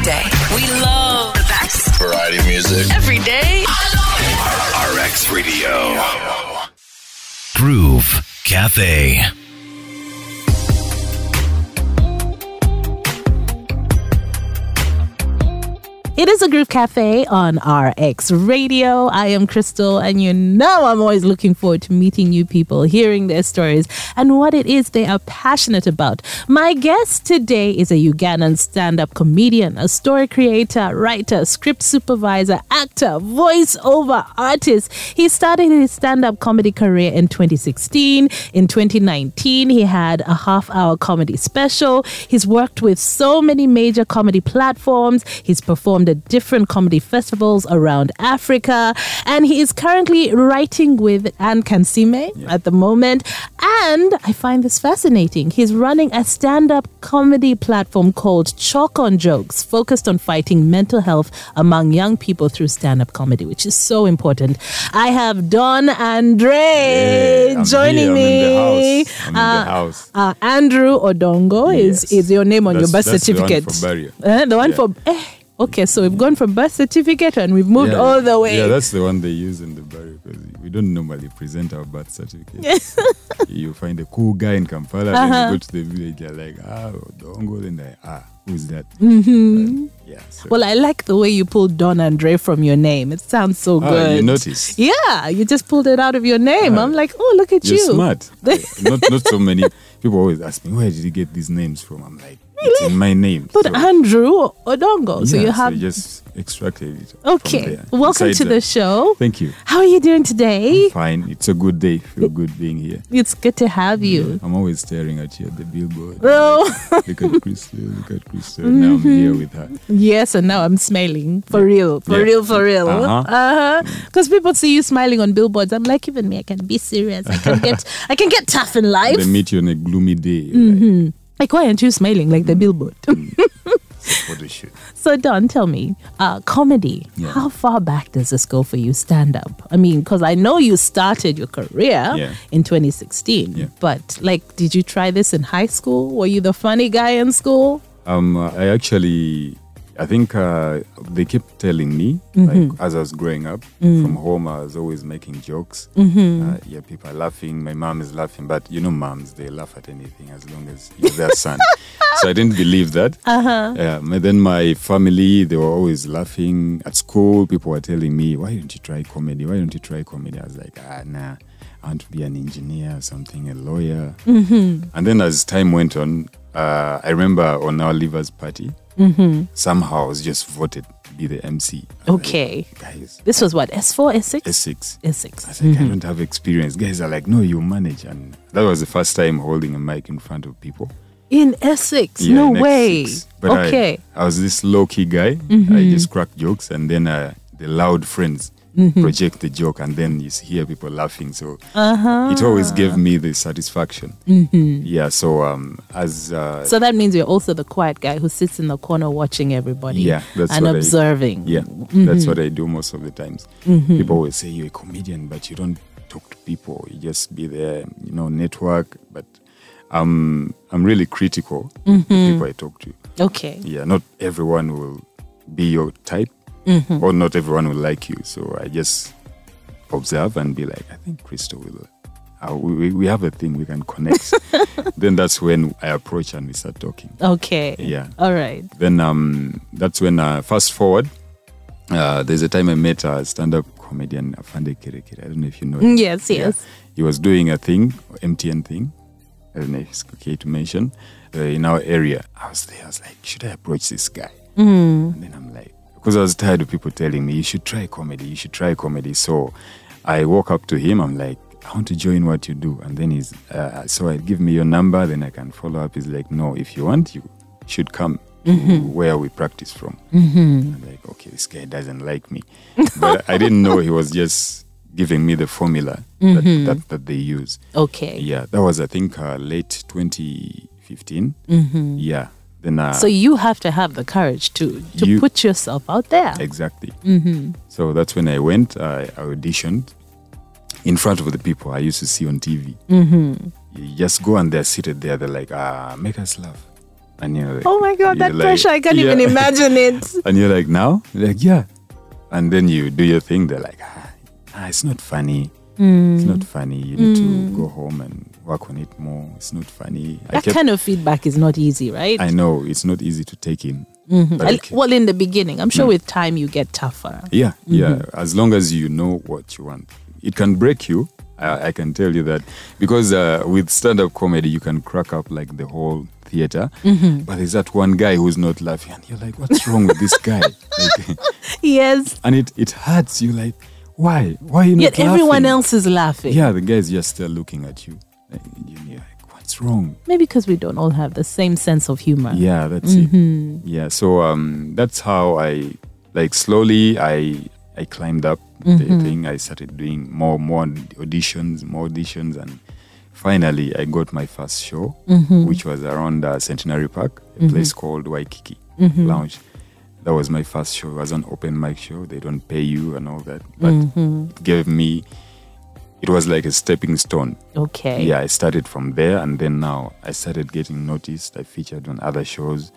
weekday. We love the best Variety music. every day. RX Radio. Groove Cafe. Is a Groove Cafe on RX Radio. I am Crystal, and you know I'm always looking forward to meeting new people, hearing their stories, and what it is they are passionate about. My guest today is a Ugandan stand up comedian, a story creator, writer, script supervisor, actor, voiceover artist. He started his stand up comedy career in 2016. In 2019, he had a half hour comedy special. He's worked with so many major comedy platforms. He's performed at different comedy festivals around Africa. And he is currently writing with Anne Kansiime at the moment. And I find this fascinating. He's running a stand up comedy platform called Chalk on Jokes, focused on fighting mental health among young people through stand up comedy, which is so important. I have Don Andre Yeah, joining me. in the house. I'm in the house. Uh, Andrew Odongo is, Yes. is your name on your birth that's the one certificate. for. Uh, the one Yeah. for. Eh, okay, so we've gone from birth certificate and we've moved Yeah, all the way. Yeah, that's the one they use in the burial because we don't normally present our birth certificate. you find a cool guy in Kampala, Uh-huh. then you go to the village, you're like, ah, Dongo, then they, ah, who's that? Mm-hmm. yeah. So, well, I like the way you pulled Don Andre from your name. It sounds so ah, good. you notice? Yeah, you just pulled it out of your name. Ah. I'm like, oh, look at You're you. smart. Not, not so many people always ask me, where did you get these names from? I'm like, it's in my name. But So- Andrew Odongo. so yeah, you have. just extracted it. okay. Welcome to the that- show. Thank you. How are you doing today? Fine. It's a good day. Feel good being here. It's good to have you. I'm always staring at you at the billboard. Oh. Like, look at Crystal. Look at Crystal. Now I'm here with her. Yes, and now I'm smiling for real, for Yeah. real, for real. Uh-huh. Uh-huh. huh. Because people see you smiling on billboards. I'm like, even me, I can be serious. I can get, I can get tough in life. They meet you on a gloomy day. Mm-hmm. Like, why aren't you smiling like the billboard? Like, photo shoot. so, Don, tell me, uh, comedy. Yeah. How far back does this go for you? Stand up. I mean, because I know you started your career Yeah. in 2016. Yeah. But like, did you try this in high school? Were you the funny guy in school? Um, I actually, I think uh, they kept telling me, Mm-hmm. like as I was growing up Mm. from home, I was always making jokes. Mm-hmm. Uh, yeah, people are laughing. My mom is laughing, but you know, moms they laugh at anything as long as you're their son. so I didn't believe that. Uh-huh. Yeah, but then my family they were always laughing at school. People were telling me, "Why don't you try comedy? Why don't you try comedy?" I was like, "Ah, nah." I want to be an engineer or something, a lawyer. Mm-hmm. And then as time went on, uh, I remember on our leavers party, somehow I was just voted to be the MC. Okay. like, guys, This was what S4, S6, S6. S6. I was like, I don't have experience. Guys are like, no, you manage. And that was the first time holding a mic in front of people. In S6? Yeah, no in way. X6. But okay. I, was this low key guy. I just cracked jokes, and then uh, the loud friends Mm-hmm. project the joke, and then you hear people laughing. So uh-huh. it always gave me the satisfaction. Mm-hmm. Yeah. So um, as uh, So that means you're also the quiet guy who sits in the corner watching everybody Yeah, that's and what I- observing. Yeah, mm-hmm. that's what I do most of the times. People always say you're a comedian, but you don't talk to people. You just be there, you know, network. But I'm I'm really critical of the people I talk to. Okay. Yeah, not everyone will be your type, or not everyone will like you. So I just observe and be like, I think Crystal will. Uh, we, we have a thing we can connect. then that's when I approach and we start talking. Okay. Yeah. All right. Then um, that's when uh, fast forward. Uh, there's a time I met a stand-up comedian Afande Kirekire. I don't know if you know. him. Yes, Yeah. yes. He was doing a thing, MTN thing. I don't know if it's okay to mention uh, in our area. I was there. I was like, should I approach this guy? Mm. And then I'm like, because I was tired of people telling me you should try comedy. You should try comedy. So I walk up to him. I'm like, I want to join what you do. And then he's, uh, uh so I give me your number. Then I can follow up. He's like, no, if you want, you should come to where we practice from. Mm-hmm. I'm like, okay, this guy doesn't like me. but I didn't know he was just giving me the formula that, mm-hmm. that, that they use. Okay. Yeah, that was, I think, uh, late 2015. Yeah. Then, uh, So you have to have the courage to to You- put yourself out there. Exactly. So that's when I went. I auditioned in front of the people I used to see on TV. You just go and they're seated there. They're like, ah, make us laugh. And you're like, Oh my God, that like- pressure! I can't yeah. even imagine it. And you're like, now? You're like, yeah. And then you do your thing. They're like, ah, ah, it's not funny. It's not funny. You need to go home and work on it more. It's not funny. I That kept, kind of feedback is not easy, right? I know it's not easy to take in. Mm-hmm. But I well, in the beginning, I'm sure mm. with time you get tougher. Yeah, mm-hmm. yeah. As long as you know what you want, it can break you. I, I can tell you that because uh, with stand-up comedy, you can crack up like the whole theater, mm-hmm. but there's that one guy who's not laughing, and you're like, "What's wrong with this guy?" Like, Yes. and it it hurts you. Like, why? Why are you not Yet everyone else is laughing. Yeah, the guy's just still looking at you. You're like, "What's wrong?" Maybe because we don't all have the same sense of humor. Yeah, that's it. Mm-hmm. Yeah, so um, that's how I like slowly I I climbed up the mm-hmm. thing. I started doing more more auditions, more auditions, and finally I got my first show, mm-hmm. which was around uh, Centenary Park, a place called Waikiki Lounge. That was my first show. It was an open mic show. They don't pay you and all that, but it gave me. It was like a stepping stone Okay. yeah, I started from there, and then now I started getting noticed. I featured on other shows,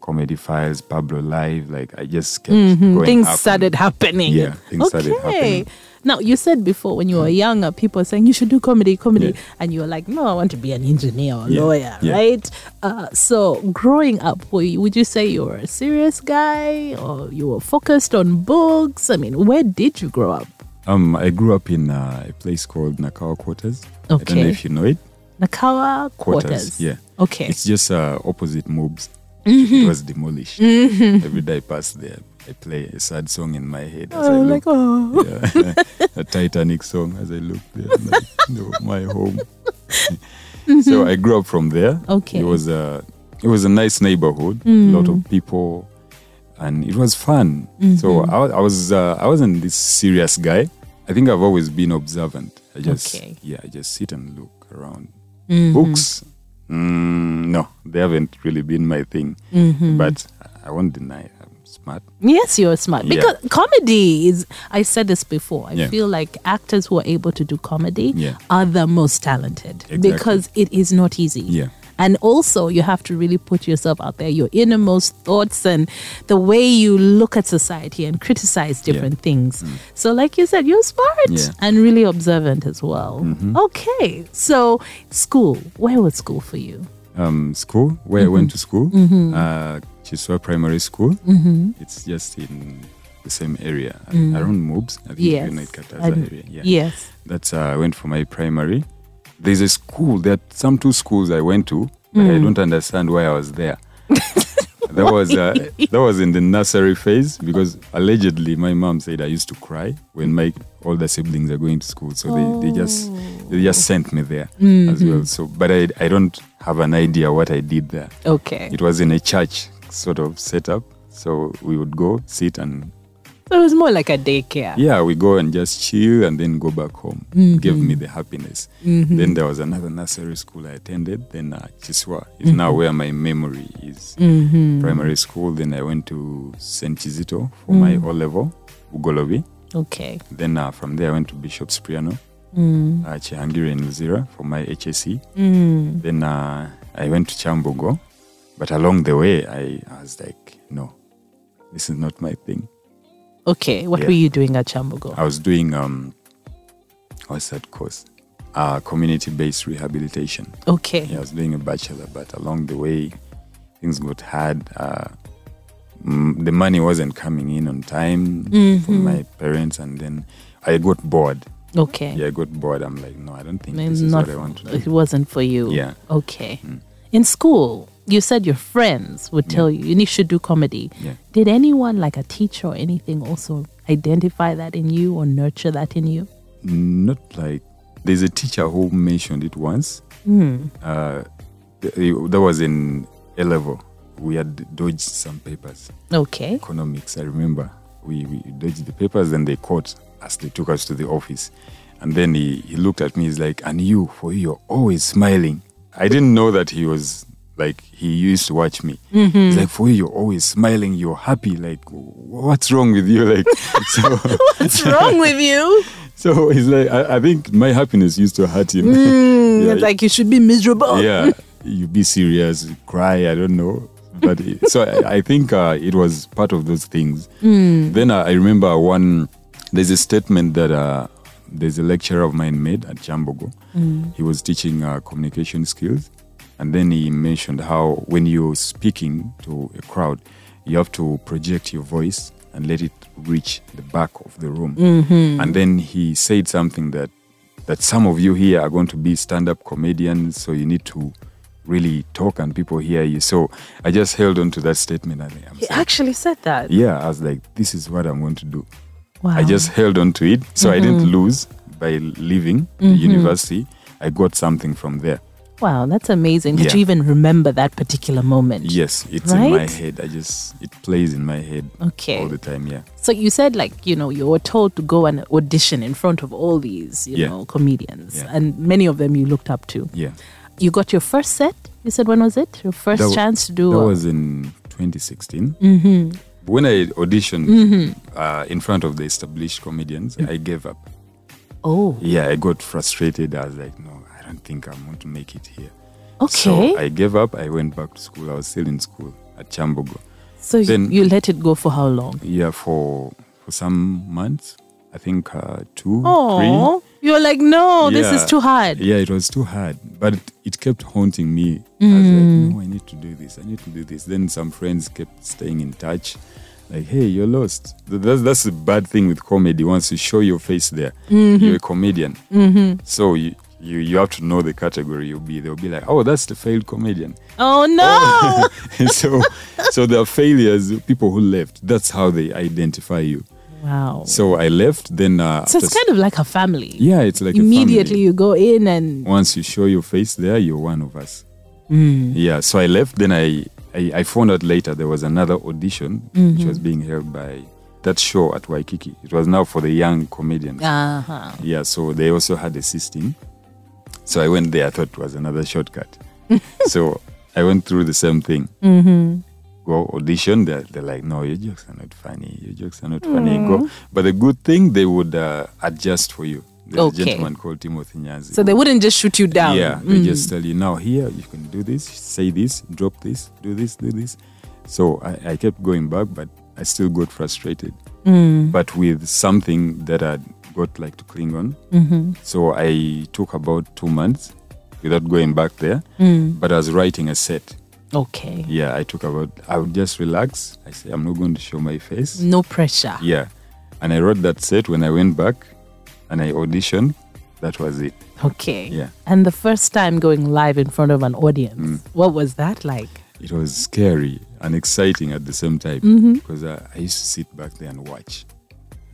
Comedy Files, Pablo Live. Like I just kept. Mm-hmm. Things up and- started happening. Yeah, things okay. started happening. Now, you said before when you were younger, people were saying you should do comedy, comedy. Yeah. And you were like, no, I want to be an engineer or Yeah, lawyer, yeah. right? Uh, so, growing up, would you say you were a serious guy or you were focused on books? I mean, where did you grow up? Um, I grew up in uh, a place called Nakawa Quarters. I don't know if you know it. Nakawa Quarters. Quarters. Yeah. Okay. It's just uh, opposite MUBS. Mm-hmm. It was demolished. Every day I pass there, I play a sad song in my head as I Oh, look. like, oh. yeah, a Titanic song as I look there. Like, no, my home. so I grew up from there. Mm-hmm. Okay. Mm-hmm. It was a it was a nice neighborhood. A lot of people, and it was fun. So Mm-hmm. I, I was uh, I wasn't this serious guy. I think I've always been observant. I just Okay. yeah, I just sit and look around. Mm-hmm. Books, mm, no, they haven't really been my thing. Mm-hmm. But I won't deny I'm smart. Yes, you're smart. Yeah. Because comedy is, I said this before, I Yeah. feel like actors who are able to do comedy Yeah. are the most talented Exactly. because it is not easy. Yeah. And also, you have to really put yourself out there, your innermost thoughts and the way you look at society and criticize different things. So, like you said, you're smart Mm. Yeah. and really observant as well. Mm-hmm. Okay. So, school, where was school for you? um, school where I went to school, uh, Kiswa Primary School. It's just in the same area uh, around MUBS. I think Yes. you know it, Kataza area. Yeah. Yes. That's uh, I went for my primary. There's a school. There are some two schools I went to, but I don't understand why I was there. that was uh, that was in the nursery phase because allegedly my mom said I used to cry when my older siblings are going to school, so they, they just they just sent me there as well. So, but I I don't have an idea what I did there. Okay. It was in a church sort of setup, so we would go sit and So, it was more like a daycare. yeah, we go and just chill and then go back home. Gave me the happiness. Then there was another nursery school I attended. Then uh, Kiswa is now where my memory is. Primary school. Then I went to St. Kizito for my O level, Bugolobi. Okay. Then uh, from there I went to Bishop Cipriano, uh, Kihangire and Luzira for my HSC. Then uh, I went to Kyambogo. But along the way, I, I was like, no, this is not my thing. Okay. What Yeah. were you doing at Kyambogo? I was doing um, what's that course? Uh, community-based rehabilitation. Okay. Yeah, I was doing a bachelor, but along the way, things got hard. Uh, mm, the money wasn't coming in on time from my parents, and then I got bored. Okay. Yeah, I got bored. I'm like, no, I don't think And this is what I want to do. It wasn't for you. Yeah. Okay. In school, you said your friends would tell you you should do comedy. Yeah. Did anyone, like a teacher or anything, also identify that in you or nurture that in you? Not like there's a teacher who mentioned it once. Uh, that was in A level. We had dodged some papers. Okay. economics. I remember we, we dodged the papers, and they caught us. They took us to the office. And then he, he looked at me, he's like, And you, for you, you're always smiling. I didn't know that he was like, he used to watch me. He's like, For you, you're always smiling, you're happy. Like, what's wrong with you? Like, so, What's wrong with you? so he's like, I, I think my happiness used to hurt him. Mm, Yeah, like you should be miserable. yeah. you be serious, you cry. I don't know, but it, so I, I think uh, it was part of those things. Then uh, I remember one. There's a statement that uh, there's a lecturer of mine made at Kyambogo. He was teaching uh, communication skills, and then he mentioned how when you're speaking to a crowd, you have to project your voice and let it reach the back of the room. And then he said something that that some of you here are going to be stand-up comedians, so you need to really talk and people hear you. So I just held on to that statement. And I'm He saying, actually said that. yeah, I was like, this is what I'm going to do. Wow. I just held on to it, so I didn't lose by leaving the university. I got something from there. Wow, that's amazing Did Yeah. you even remember that particular moment. Yes, it's in my head. I just it plays in my head Okay. all the time. Yeah, So you said like, you know, you were told to go and audition in front of all these, you Yeah. know, comedians Yeah. and many of them you looked up to. yeah. You got your first set? You said when was it? Your first That chance to do That a- was in 2016. Mm-hmm. When I auditioned uh, in front of the established comedians, I gave up. Oh, Yeah, I got frustrated. I was like, no, I don't think I'm going to make it here. okay. So I gave up. I went back to school. I was still in school at Kyambogo. So, then- you let it go for how long? Yeah, for for some months. I think uh, two, Oh, three. You're like, no, this is too hard. Yeah, it was too hard, but it, it kept haunting me. I was mm. like, no, I need to do this. I need to do this. Then some friends kept staying in touch. Like, hey, you're lost. That's that's the bad thing with comedy. Once you show your face there, mm-hmm. you're a comedian. Mm-hmm. So you, you you have to know the category you'll be. They'll be like, oh, that's the failed comedian. Oh no! so so the failures, people who left. That's how they identify you. Wow. So I left. Then uh, So it's kind of like a family. yeah, it's like a Immediately you go in and once you show your face there, you're one of us. Mm. Yeah, so I left. Then I, I, I found out later there was another audition which was being held by that show at Waikiki. It was now for the young comedians. uh-huh. Yeah, so they also had a system. So I went there. I thought it was another shortcut. so I went through the same thing. Mm-hmm. Go audition. They're, they're like, no, your jokes are not funny. Your jokes are not funny. Go. Mm. But the good thing, they would uh, adjust for you. There's Okay. a gentleman called Timothy Nyazi. So they wouldn't just shoot you down. Yeah, they mm. just tell you now here you can do this, say this, drop this, do this, do this. So I, I kept going back, but I still got frustrated. Mm. But with something that I got like to cling on. Mm-hmm. So I took about two months without going back there. But I was writing a set. Okay. Yeah, I took about. I would just relax. I say I'm not going to show my face. No pressure. Yeah, and I wrote that set when I went back, and I auditioned. That was it. Okay. Yeah. And the first time going live in front of an audience, Mm. what was that like? it was scary and exciting at the same time Mm-hmm. because I, I used to sit back there and watch.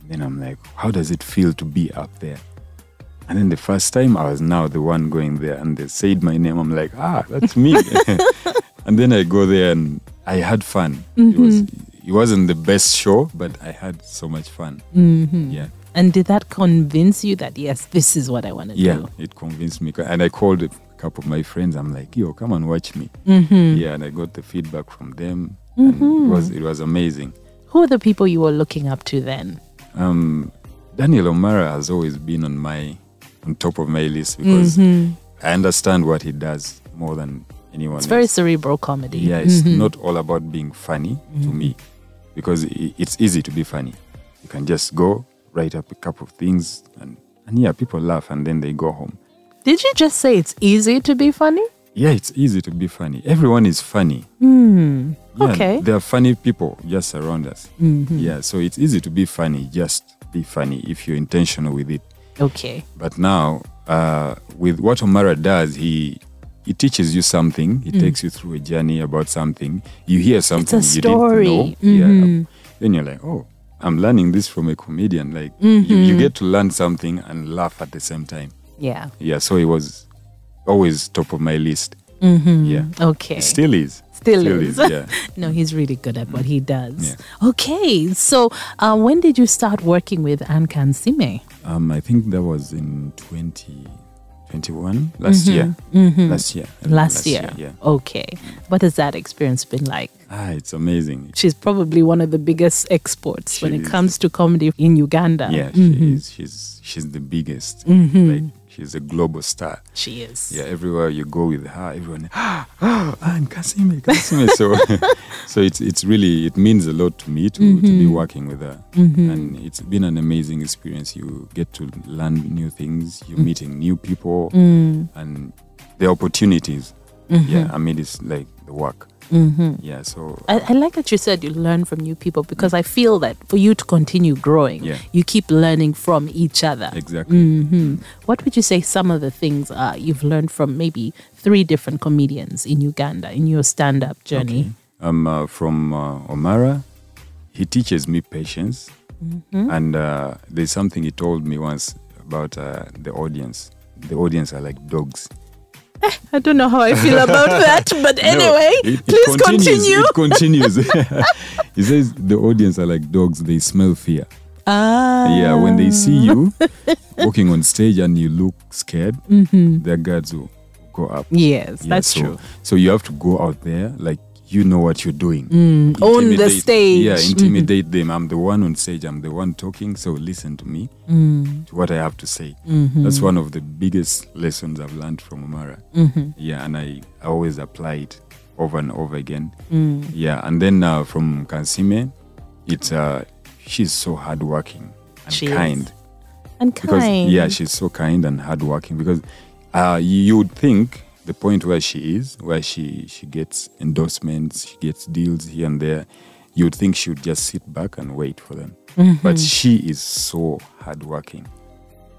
And then I'm like, how does it feel to be up there? And then the first time I was now the one going there and they said my name, I'm like, ah, that's me. and then I go there and I had fun. It was Mm-hmm. it wasn't the best show, but I had so much fun. Mm-hmm. Yeah. And did that convince you that yes, this is what I want to Yeah, do? Yeah, it convinced me. And I called a couple of my friends. I'm like, yo, come and watch me. Mm-hmm. Yeah, and I got the feedback from them. And it was it was amazing. Who are the people you were looking up to then? Um, Daniel Omara has always been on my on top of my list because I understand what he does more than anyone It's else. very cerebral comedy. yeah, it's mm-hmm. not all about being funny to mm-hmm. me because it's easy to be funny. You can just go write up a couple of things and and yeah, people laugh and then they go home. Did you just say it's easy to be funny? Yeah, it's easy to be funny. Everyone is funny. Hmm, yeah, Okay. There are funny people just around us. Mm-hmm. Yeah, so it's easy to be funny. Just be funny if you're intentional with it. Okay. But now, uh, with what Omara does, he he teaches you something. He mm. takes you through a journey about something. You hear something It's you story. didn't know. Yeah. Mm-hmm. Then you're like, oh, I'm learning this from a comedian. Like you, mm-hmm. you get to learn something and laugh at the same time. Yeah. Yeah. So it was always top of my list. Mm-hmm. Yeah. Okay. He still is. Still is. Yeah. no, he's really good at what he does. Yeah. Okay. So, uh, when did you start working with Anne Kansiime? Um, I think that was in 2021, last year. Last year. Mm-hmm. Last, year. Yeah. Okay. What has that experience been like? Ah, it's amazing. She's probably one of the biggest exports when She it is. comes to comedy in Uganda. Yeah, she is. She's she's the biggest. Like she's a global star. She is. Yeah, everywhere you go with her, everyone, ah, ah, and Kansiime, Kansiime. so, so it's it's really it means a lot to me to, to be working with her, and it's been an amazing experience. You get to learn new things. You're meeting new people, and the opportunities. Yeah, I mean, it's like the work. Yeah, so I, I like that you said you learn from new people because I feel that for you to continue growing, Yeah. you keep learning from each other. exactly. hmm What would you say some of the things are you've learned from maybe three different comedians in Uganda in your stand up journey? I'm uh, from uh, Omara. He teaches me patience, and uh, there's something he told me once about uh, the audience. The audience are like dogs. I don't know how I feel about that, but No, anyway, it- it please continues, continue. It continues. he says the audience are like dogs. They smell fear. Ah, Yeah, when they see you walking on stage and you look scared, their guards will go up. yes, Yeah, that's so, true. So you have to go out there like you know what you're doing. Mm, own the stage. Yeah, Mhm. intimidate them. I'm the one on stage. I'm the one talking. So listen to me, Mm. to what I have to say. Mm-hmm. That's one of the biggest lessons I've learned from Omara. Mm-hmm. Yeah, and I, I always apply it over and over again. Mm. Yeah, and then uh, from Kansiime, it's uh, she's so hardworking and She is. kind. And Because kind. yeah, she's so kind and hardworking. Because uh, you would think the point where she is, where she she gets endorsements, she gets deals here and there, you would think she would just sit back and wait for them. Mm-hmm. But she is so hardworking.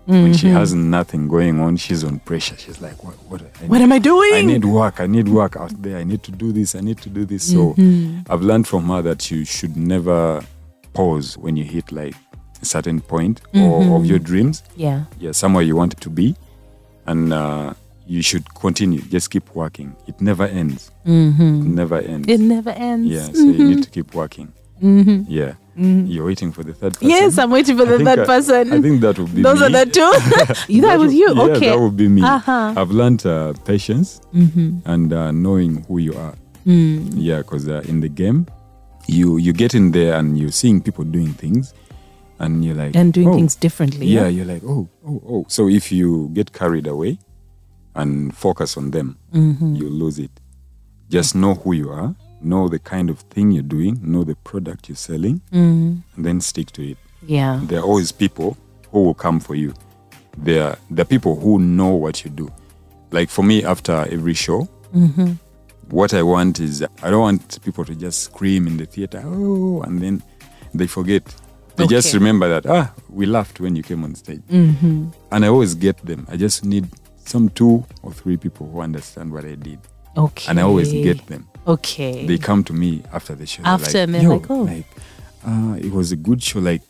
When she has nothing going on, she's on pressure. She's like, what? What, I What am I doing? I need work. I need work out there. I need to do this. I need to do this. So Mm-hmm. I've learned from her that you should never pause when you hit like a certain point or of your dreams. yeah. Yeah, somewhere you want it to be, and uh, you should continue. Just keep working. It never ends. Mm-hmm. It never ends. It never ends. yeah, so you need to keep working. Mm-hmm. Yeah, you're waiting for the third person. Yes, I'm waiting for the third I- person. I think that would be Those me. are the two. you that was you. Yeah, okay. that would be me. Uh-huh. I've learned uh, patience mm-hmm. and uh, knowing who you are. Mm. Yeah, because uh, in the game, you you get in there and you're seeing people doing things, and you're like And doing oh, things differently. Yeah, you're like oh oh oh. So if you get carried away and focus on them, Mm-hmm. you lose it. Just know who you are, know the kind of thing you're doing, know the product you're selling, Mm. and then stick to it. Yeah. There are always people who will come for you. There are, there are people who know what you do. Like for me, after every show, Mm-hmm. what I want is I don't want people to just scream in the theater, oh, and then they forget. They just remember that, ah, we laughed when you came on stage. Mm-hmm. And I always get them. I just need some two or three people who understand what I did. Okay. And I always get them. Okay. They come to me after the show. After like, "Yo, like, oh." like, uh, it was a good show. Like,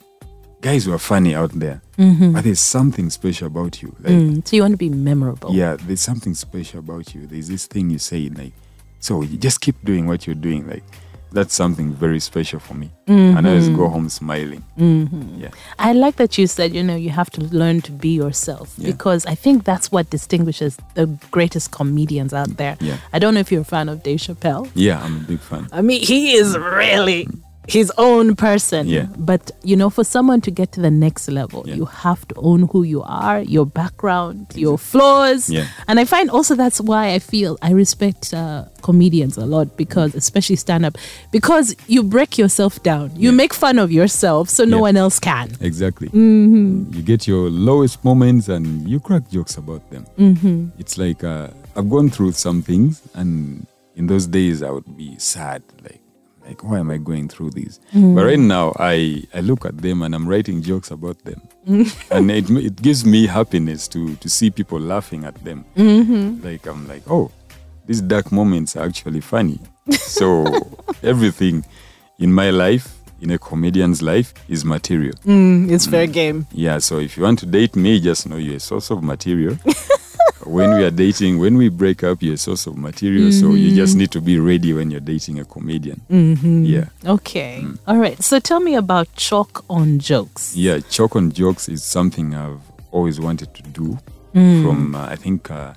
guys were funny out there. Mhm. But there's something special about you. Like, Mm, So you want to be memorable. yeah, there's something special about you. There's this thing you say, like, so you just keep doing what you're doing. Like, that's something very special for me. And I always go home smiling. Mm-hmm. Yeah. I like that you said, you know, you have to learn to be yourself Yeah. because I think that's what distinguishes the greatest comedians out there. Yeah. I don't know if you're a fan of Dave Chappelle. Yeah, I'm a big fan. I mean, he is really his own person. Yeah. But, you know, for someone to get to the next level, Yeah. you have to own who you are, your background, your flaws. Yeah. And I find also that's why I feel I respect uh, comedians a lot because, especially stand up, because you break yourself down. You Yeah. make fun of yourself so no one else can. Exactly. Mm-hmm. You get your lowest moments and you crack jokes about them. Mm-hmm. It's like uh, I've gone through some things, and in those days I would be sad, like, like why am I going through this? Mm. But right now I I look at them and I'm writing jokes about them, Mm. and it it gives me happiness to to see people laughing at them. Mm-hmm. Like I'm like, oh, these dark moments are actually funny. So everything in my life, in a comedian's life, is material. Mm, it's fair game. Yeah, so if you want to date me, just know you're a source of material. when we are dating, when we break up, you're a source of material. So you just need to be ready when you're dating a comedian. Mm-hmm. Yeah. Okay. All right. So tell me about chalk on jokes. Yeah, chalk on jokes is something I've always wanted to do Mm. from, uh, I think, uh,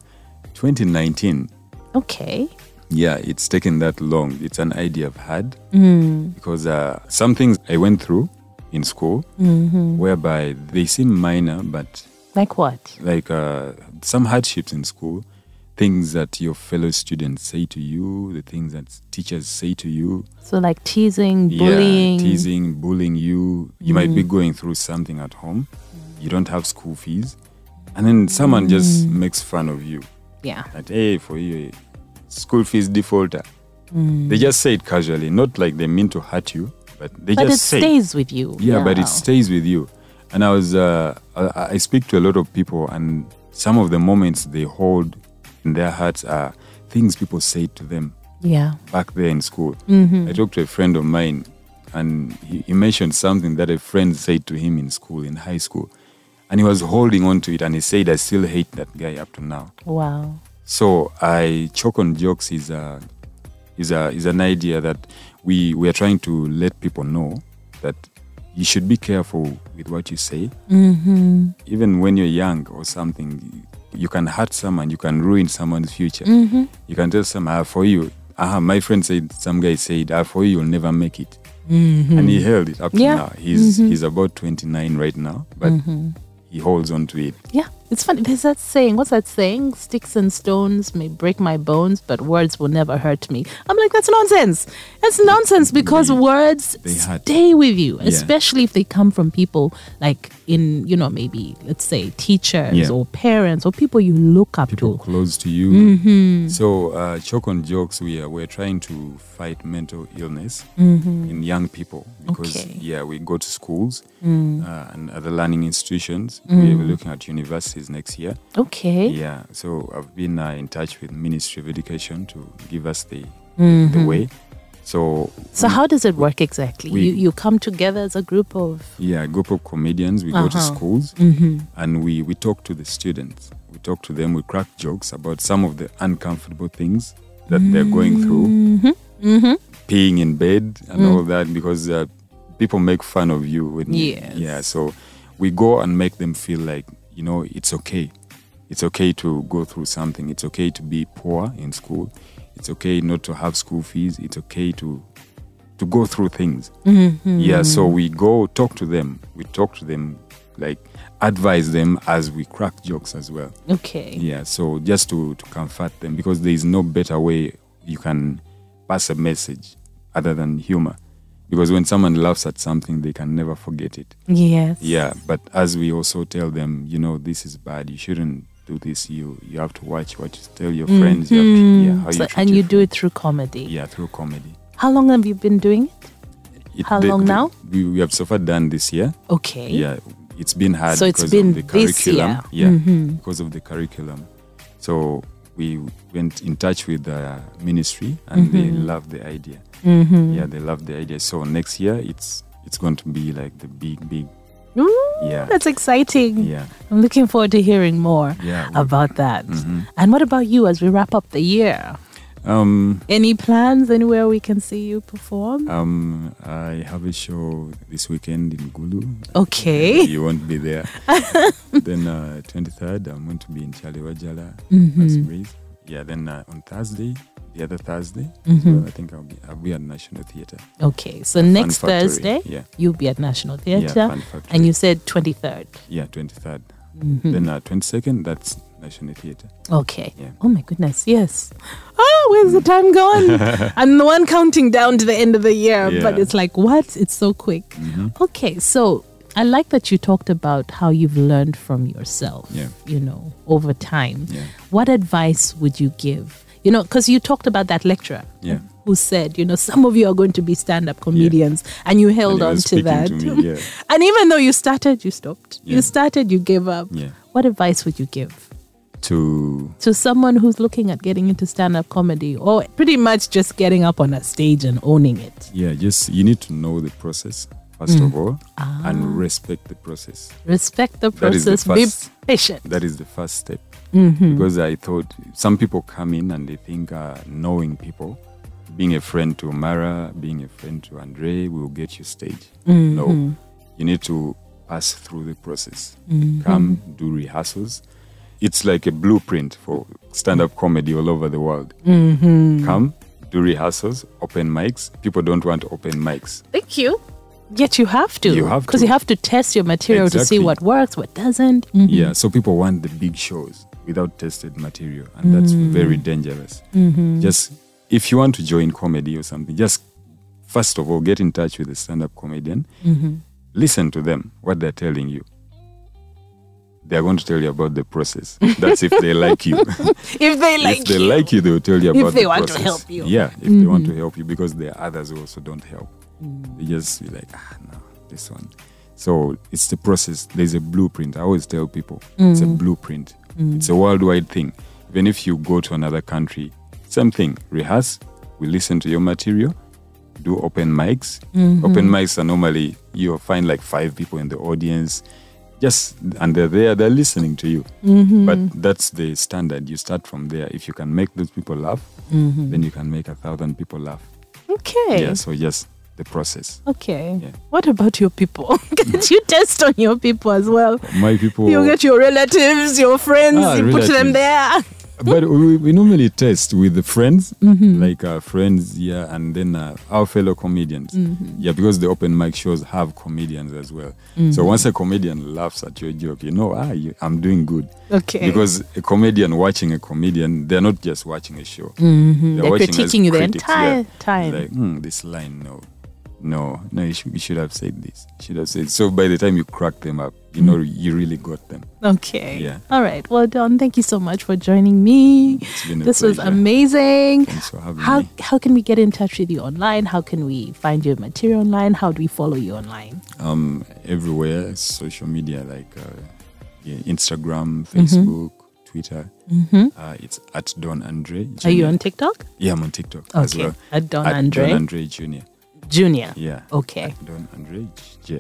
2019. Okay. Yeah, it's taken that long. It's an idea I've had Mm. because uh, some things I went through in school Mm-hmm. whereby they seem minor, but Like what? like uh, some hardships in school, things that your fellow students say to you, the things that teachers say to you, So like teasing, bullying. yeah, teasing, bullying you. You might be mm. going through something at home. You don't have school fees, and then someone mm. just makes fun of you. Yeah. Like, hey, for you, school fees defaulter. Mm. They just say it casually, not like they mean to hurt you, but they But just say. But It stays with you. Yeah, but it stays with you. And I was, uh, I, I speak to a lot of people, and some of the moments they hold in their hearts are things people say to them Yeah. back there in school. Mm-hmm. I talked to a friend of mine, and he, he mentioned something that a friend said to him in school, in high school. And he was holding on to it, and he said, I still hate that guy up to now. Wow. So I choke on jokes is a is a is an idea that we we are trying to let people know that you should be careful with what you say. Mm-hmm. Even when you're young or something, you can hurt someone, you can ruin someone's future. You can tell someone, ah, for you, ah, my friend said, some guy said, ah, for you, you'll never make it. And he held it up to Yeah. now. He's he's about 29 right now, but he holds on to it. Yeah. It's funny. There's that saying. What's that saying? Sticks and stones may break my bones, but words will never hurt me. I'm like, that's nonsense. That's nonsense because They- words they hurt. stay with you, Yeah. especially if they come from people like in, you know, maybe let's say teachers Yeah. or parents or people you look up people to. close to you. Mm-hmm. So, uh, choke on jokes. We are we're trying to fight mental illness in young people because Mm-hmm. Okay. Mm. yeah, we go to schools uh, and other learning institutions. We're looking at universities next year. Okay. Yeah, so I've been uh, in touch with Ministry of Education to give us the Mm-hmm. the way. So So how does it work exactly? we- you you come together as a group of yeah, a group of comedians. We go to Uh-huh. schools and we, we talk to the students. We talk to them. We crack jokes about some of the uncomfortable things that they're going through, peeing in bed and all that, because uh, people make fun of you. When Yes. yeah. So we go and make them feel like you know it's okay. It's okay to go through something. It's okay to be poor in school. It's okay not to have school fees. It's okay to to go through things. Mm-hmm. Yeah, so we go talk to them. We talk to them, like advise them as we crack jokes as well. okay. Yeah, so just to, to comfort them because there is no better way you can pass a message other than humor. Because when someone laughs at something, they can never forget it. Yes. Yeah, but as we also tell them, you know, this is bad. You shouldn't do this. You you have to watch what you tell your friends. You have to, yeah, how So, you and you do friends. it through comedy. Yeah, through comedy. How long have you been doing it? It- How long now? We, we have so far done this year. Okay. Yeah, it's been hard So it's because been of the this curriculum. year. Mm-hmm. Yeah, because of the curriculum. So we went in touch with the ministry, and they Mm-hmm. loved the idea. Yeah, they love the idea. So next year, it's it's going to be like the big, big. Ooh, Yeah. That's exciting. Yeah, I'm looking forward to hearing more Yeah, about that. Mm-hmm. And what about you as we wrap up the year? um, Any plans anywhere we can see you perform? um, I have a show this weekend in Gulu. Okay. You won't be there. then uh, 23rd, I'm going to be in Charlie Wajala, Mm-hmm. Yeah, then uh, on Thursday, the other Thursday, Mm-hmm. so I think I'll be I'll be at National Theatre. Okay. So next Factory, Thursday, yeah. you'll be at National Theatre. Factory. and you said 23rd. yeah, 23rd. Mm-hmm. Then uh, 22nd, that's National Theatre. Okay. Yeah. Oh my goodness. Yes. Oh, where's the time gone? I'm the one counting down to the end of the year, but Yeah. Mm-hmm. it's like, what? It's so quick. Okay. So I like that you talked about how you've learned from yourself, Yeah. you know, over time. Yeah. What advice would you give? You know, because you talked about that lecturer Yeah. who said, you know, some of you are going to be stand up comedians, and you held And on to that. to me, yeah. and even though you started, you stopped. You started, you gave up. Yeah. What advice would you give? To to someone who's looking at getting into stand up comedy or pretty much just getting up on a stage and owning it? yeah, just you need to know the process first Mm. of all, Ah. and respect the process. Respect the is the process, be patient. That is the first step. Mm-hmm. Because I thought some people come in and they think uh, knowing people, being a friend to Mara, being a friend to Andre will get you stage. Mm-hmm. No, you need to pass through the process. Mm-hmm. Come, do rehearsals. It's like a blueprint for stand up comedy all over the world. Mm-hmm. Come, do rehearsals, open mics. People don't want open mics. Thank you. Yet you have to. You have Because you have to test your material to see what works, what doesn't. Mhm. Yeah, so people want the big shows without tested material, and that's mm. very dangerous. Mm-hmm. Just if you want to join comedy or something, just first of all get in touch with a stand-up comedian. Mm-hmm. Listen to them what they're telling you. They're going to tell you about the process. That's if they like you. If they like if they you. like you, they will tell you about it. If they the want to help you. Mm-hmm. Yeah, if they want to mm-hmm. help you, because there are others who also don't help. Mm. They just be like, ah, no, this one. So it's the process. There's a blueprint. I always tell people it's a mm. Mm. It's a worldwide thing. Even if you go to another country, same thing. Rehearse. We listen to your material. Do open mics. Mm-hmm. Open mics are normally you'll find like five people in the audience. Just and they're there, they're listening to you. Mm-hmm. But that's the standard. You start from there. If you can make those people laugh, Mm-hmm. then you can make a thousand people laugh. Okay. Yeah, so just the process. Okay. Yeah. What about your people? Can't you test on your people as well? My people You get your relatives, your friends, Ah, you put them there. but we, we normally test with the friends, Mm-hmm. like our friends, yeah, and then uh, our fellow comedians. Mm-hmm. Yeah, because the open mic shows have comedians as well. Mm-hmm. So once a comedian laughs at your joke, you know, ah, you, I'm doing good. Okay. Because a comedian watching a comedian, they're not just watching a show. Mhm. They're watching critiquing you the entire yeah. time. Like, hmm, this line, no, no, no, you should, you should have said this. You should have said. So by the time you crack them up, you know you really got them. Okay. Yeah. All right. Well, Don, thank you so much for joining me. It's been a This was amazing. Thanks for having How me. how can we get in touch with you online? How can we find your material online? How do we follow you online? Um, everywhere, social media like uh, yeah, Instagram, Facebook, Twitter. Uh, it's at Don Andre. Mm-hmm. Are you on TikTok? Yeah, I'm on TikTok as well. At Don At Andre Don Andre Junior. Junior. Yeah. Okay. Don Andre Jr.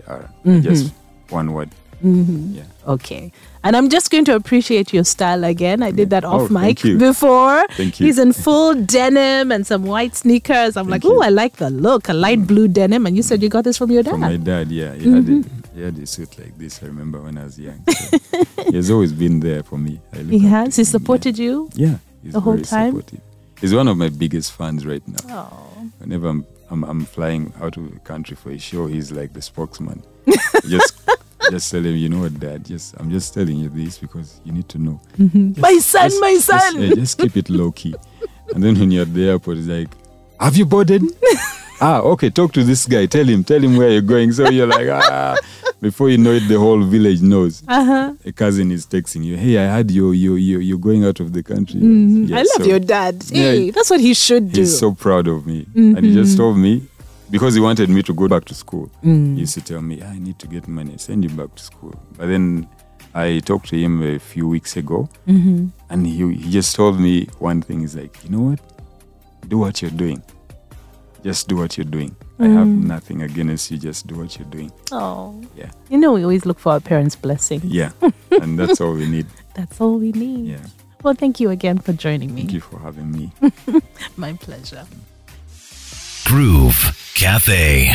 Mm-hmm. Just one word. Mm-hmm. Yeah. Okay. And I'm just going to appreciate your style again. I did that Oh, off mic thank you. before. Thank you. He's in full denim and some white sneakers. I'm like, oh. I like the look. A light mm. blue denim. And you said you got this from your dad. From my dad, yeah. He, had a, mm-hmm. he had a suit like this, I remember when I was young. So he has always been there for me. He has. He him, supported you. Yeah, yeah he's the whole time? supportive. He's one of my biggest fans right now. Oh. Whenever I'm, I'm, I'm flying out of the country for a show, he's like the spokesman. just just tell him, you know what, Dad, just I'm just telling you this because you need to know. Just- My son, just- my just- son. yeah, just keep it low key. And then when you're at the airport, it's like, have you boarded? ah, okay, talk to this guy. Tell him, tell him where you're going. So you're like, ah. Before you know it, the whole village knows. Uh-huh. A cousin is texting you, hey, I heard you, you, you, you're going out of the country. Mm-hmm. I love so your dad. Yeah, Hey, that's what he should do. He's so proud of me. And he just told me, because he wanted me to go back to school, Mm. he used to tell me, I need to get money, send you back to school. But then I talked to him a few weeks ago, Mm-hmm. and he, he just told me one thing. He's like, you know what? Do what you're doing. Just do what you're doing. I have Mm. nothing against you. Just do what you're doing. oh. Yeah. You know, we always look for our parents' blessing. Yeah. and that's all we need. That's all we need. Yeah. Well, thank you again for joining me. Thank you for having me. My pleasure. Groove Cafe.